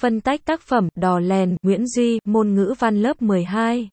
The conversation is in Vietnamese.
Phân tách tác phẩm, Đò Lèn, Nguyễn Duy, môn ngữ văn lớp 12.